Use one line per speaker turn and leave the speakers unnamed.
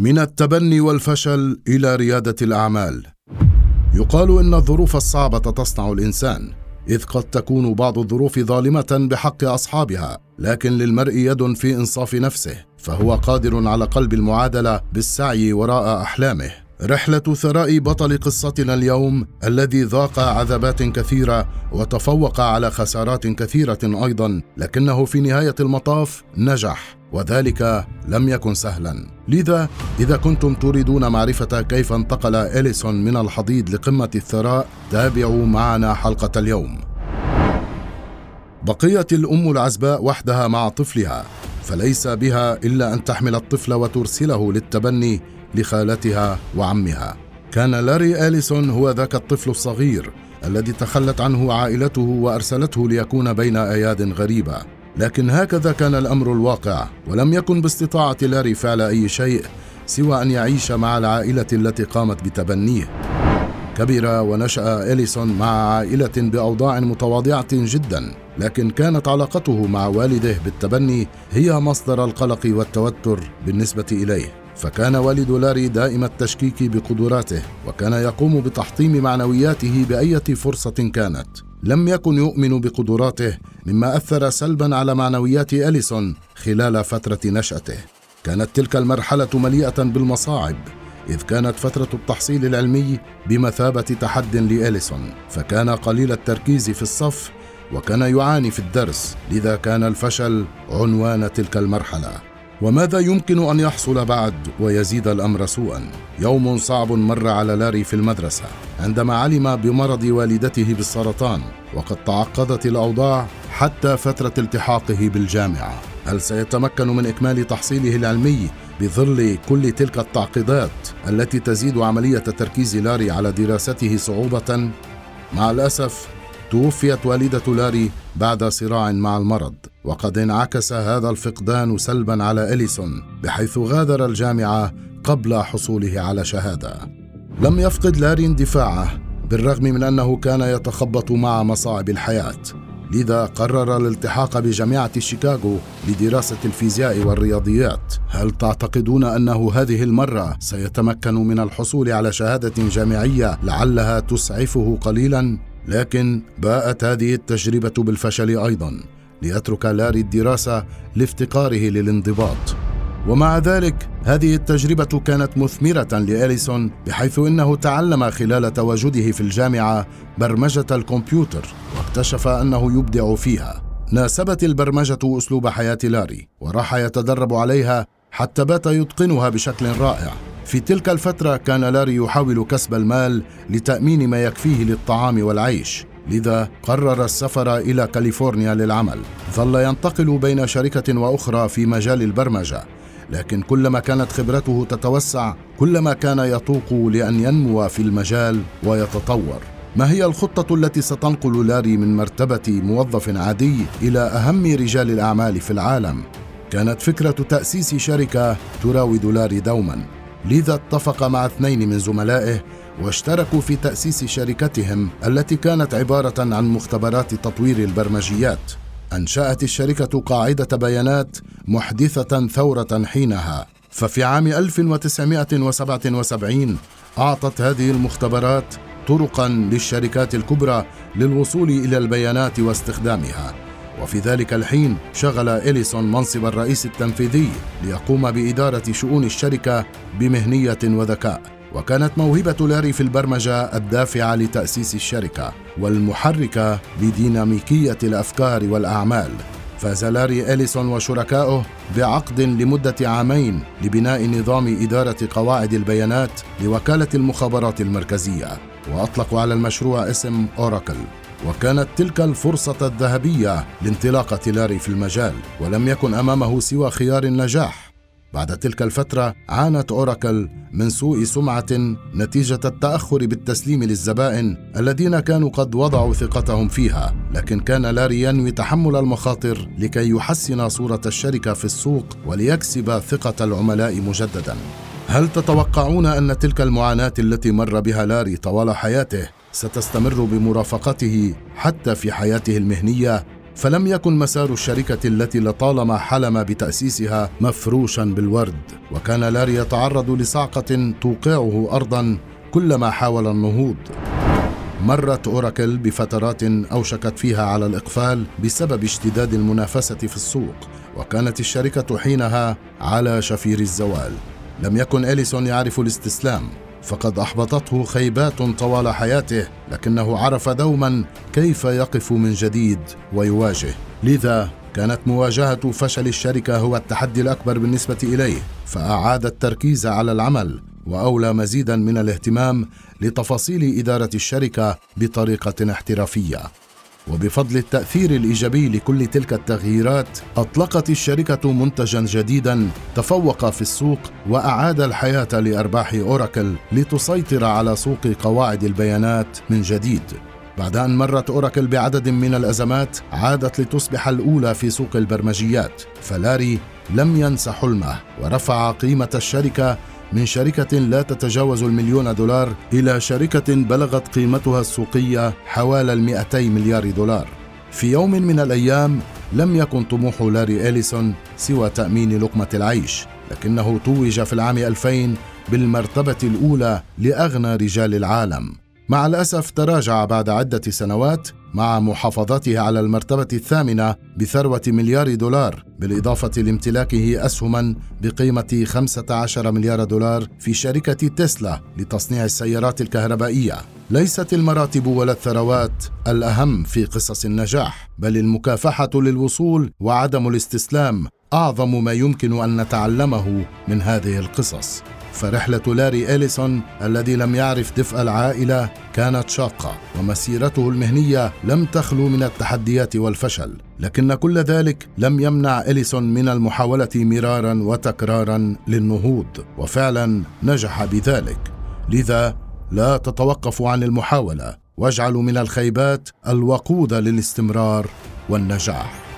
من التبني والفشل إلى ريادة الأعمال. يقال إن الظروف الصعبة تصنع الإنسان إذ قد تكون بعض الظروف ظالمة بحق أصحابها لكن للمرء يد في إنصاف نفسه فهو قادر على قلب المعادلة بالسعي وراء أحلامه. رحلة ثراء بطل قصتنا اليوم الذي ذاق عذابات كثيرة وتفوق على خسارات كثيرة أيضا لكنه في نهاية المطاف نجح وذلك لم يكن سهلا. لذا إذا كنتم تريدون معرفة كيف انتقل إليسون من الحضيض لقمة الثراء تابعوا معنا حلقة اليوم. بقيت الأم العزباء وحدها مع طفلها فليس بها إلا أن تحمل الطفل وترسله للتبني لخالتها وعمها. كان لاري أليسون هو ذاك الطفل الصغير الذي تخلت عنه عائلته وأرسلته ليكون بين أياد غريبة. لكن هكذا كان الأمر الواقع ولم يكن باستطاعة لاري فعل أي شيء سوى أن يعيش مع العائلة التي قامت بتبنيه. كبر ونشأ أليسون مع عائلة بأوضاع متواضعة جدا لكن كانت علاقته مع والده بالتبني هي مصدر القلق والتوتر بالنسبة إليه. فكان والد لاري دائم التشكيك بقدراته وكان يقوم بتحطيم معنوياته بأية فرصة كانت. لم يكن يؤمن بقدراته مما أثر سلبا على معنويات أليسون خلال فترة نشأته. كانت تلك المرحلة مليئة بالمصاعب إذ كانت فترة التحصيل العلمي بمثابة تحد لإليسون. فكان قليل التركيز في الصف وكان يعاني في الدرس لذا كان الفشل عنوان تلك المرحلة. وماذا يمكن أن يحصل بعد ويزيد الأمر سوءا؟ يوم صعب مر على لاري في المدرسة. عندما علم بمرض والدته بالسرطان وقد تعقدت الأوضاع حتى فترة التحاقه بالجامعة. هل سيتمكن من إكمال تحصيله العلمي بظل كل تلك التعقيدات التي تزيد عملية تركيز لاري على دراسته صعوبة؟ مع الأسف توفيت والدة لاري بعد صراع مع المرض. وقد انعكس هذا الفقدان سلبا على إليسون بحيث غادر الجامعة قبل حصوله على شهادة. لم يفقد لاري اندفاعه بالرغم من أنه كان يتخبط مع مصاعب الحياة. لذا قرر الالتحاق بجامعة شيكاغو لدراسة الفيزياء والرياضيات. هل تعتقدون أنه هذه المرة سيتمكن من الحصول على شهادة جامعية لعلها تسعفه قليلا؟ لكن باءت هذه التجربة بالفشل أيضا. ليترك لاري الدراسة لافتقاره للانضباط. ومع ذلك هذه التجربة كانت مثمرة لأليسون بحيث إنه تعلم خلال تواجده في الجامعة برمجة الكمبيوتر واكتشف أنه يبدع فيها. ناسبت البرمجة أسلوب حياة لاري وراح يتدرب عليها حتى بات يتقنها بشكل رائع. في تلك الفترة كان لاري يحاول كسب المال لتأمين ما يكفيه للطعام والعيش. لذا قرر السفر إلى كاليفورنيا للعمل. ظل ينتقل بين شركة وأخرى في مجال البرمجة لكن كلما كانت خبرته تتوسع كلما كان يتوق لأن ينمو في المجال ويتطور. ما هي الخطة التي ستنقل لاري من مرتبة موظف عادي إلى أهم رجال الأعمال في العالم؟ كانت فكرة تأسيس شركة تراود لاري دوما. لذا اتفق مع اثنين من زملائه واشتركوا في تأسيس شركتهم التي كانت عبارة عن مختبرات تطوير البرمجيات. أنشأت الشركة قاعدة بيانات محدثة ثورة حينها، ففي عام 1977 أعطت هذه المختبرات طرقا للشركات الكبرى للوصول إلى البيانات واستخدامها. وفي ذلك الحين شغل إليسون منصب الرئيس التنفيذي ليقوم بإدارة شؤون الشركة بمهنية وذكاء. وكانت موهبة لاري في البرمجة الدافعة لتأسيس الشركة والمحركة لديناميكية الأفكار والأعمال. فاز لاري إليسون وشركائه بعقد لمدة عامين لبناء نظام إدارة قواعد البيانات لوكالة المخابرات المركزية. وأطلقوا على المشروع اسم أوراكل. وكانت تلك الفرصة الذهبية لانطلاقة لاري في المجال ولم يكن أمامه سوى خيار النجاح. بعد تلك الفترة عانت أوراكل من سوء سمعة نتيجة التأخر بالتسليم للزبائن الذين كانوا قد وضعوا ثقتهم فيها، لكن كان لاري ينوي تحمل المخاطر لكي يحسن صورة الشركة في السوق وليكسب ثقة العملاء مجددا. هل تتوقعون أن تلك المعاناة التي مر بها لاري طوال حياته ستستمر بمرافقته حتى في حياته المهنية فلم يكن مسار الشركة التي لطالما حلم بتأسيسها مفروشا بالورد وكان لاري يتعرض لصعقة توقعه أرضا كلما حاول النهوض. مرت أوراكل بفترات أوشكت فيها على الإقفال بسبب اشتداد المنافسة في السوق وكانت الشركة حينها على شفير الزوال. لم يكن إليسون يعرف الاستسلام. فقد أحبطته خيبات طوال حياته لكنه عرف دوما كيف يقف من جديد ويواجه. لذا كانت مواجهة فشل الشركة هو التحدي الأكبر بالنسبة إليه فأعاد التركيز على العمل وأولى مزيدا من الاهتمام لتفاصيل إدارة الشركة بطريقة احترافية. وبفضل التأثير الإيجابي لكل تلك التغييرات أطلقت الشركة منتجا جديدا تفوق في السوق وأعاد الحياة لأرباح أوراكل لتسيطر على سوق قواعد البيانات من جديد. بعد أن مرت أوراكل بعدد من الأزمات عادت لتصبح الأولى في سوق البرمجيات. فلاري لم ينس حلمه ورفع قيمة الشركة من شركة لا تتجاوز المليون دولار إلى شركة بلغت قيمتها السوقية حوالي المئتي مليار دولار. في يوم من الأيام لم يكن طموح لاري إليسون سوى تأمين لقمة العيش لكنه توج في العام 2000 بالمرتبة الأولى لأغنى رجال العالم. مع الأسف تراجع بعد عدة سنوات مع محافظته على المرتبة الثامنة بثروة مليار دولار بالإضافة لامتلاكه أسهما بقيمة 15 مليار دولار في شركة تسلا لتصنيع السيارات الكهربائية. ليست المراتب ولا الثروات الأهم في قصص النجاح بل المكافحة للوصول وعدم الاستسلام أعظم ما يمكن أن نتعلمه من هذه القصص. فرحلة لاري إليسون الذي لم يعرف دفء العائلة كانت شاقة ومسيرته المهنية لم تخلو من التحديات والفشل. لكن كل ذلك لم يمنع إليسون من المحاولة مرارا وتكرارا للنهوض وفعلا نجح بذلك. لذا لا تتوقفوا عن المحاولة واجعلوا من الخيبات الوقود للاستمرار والنجاح.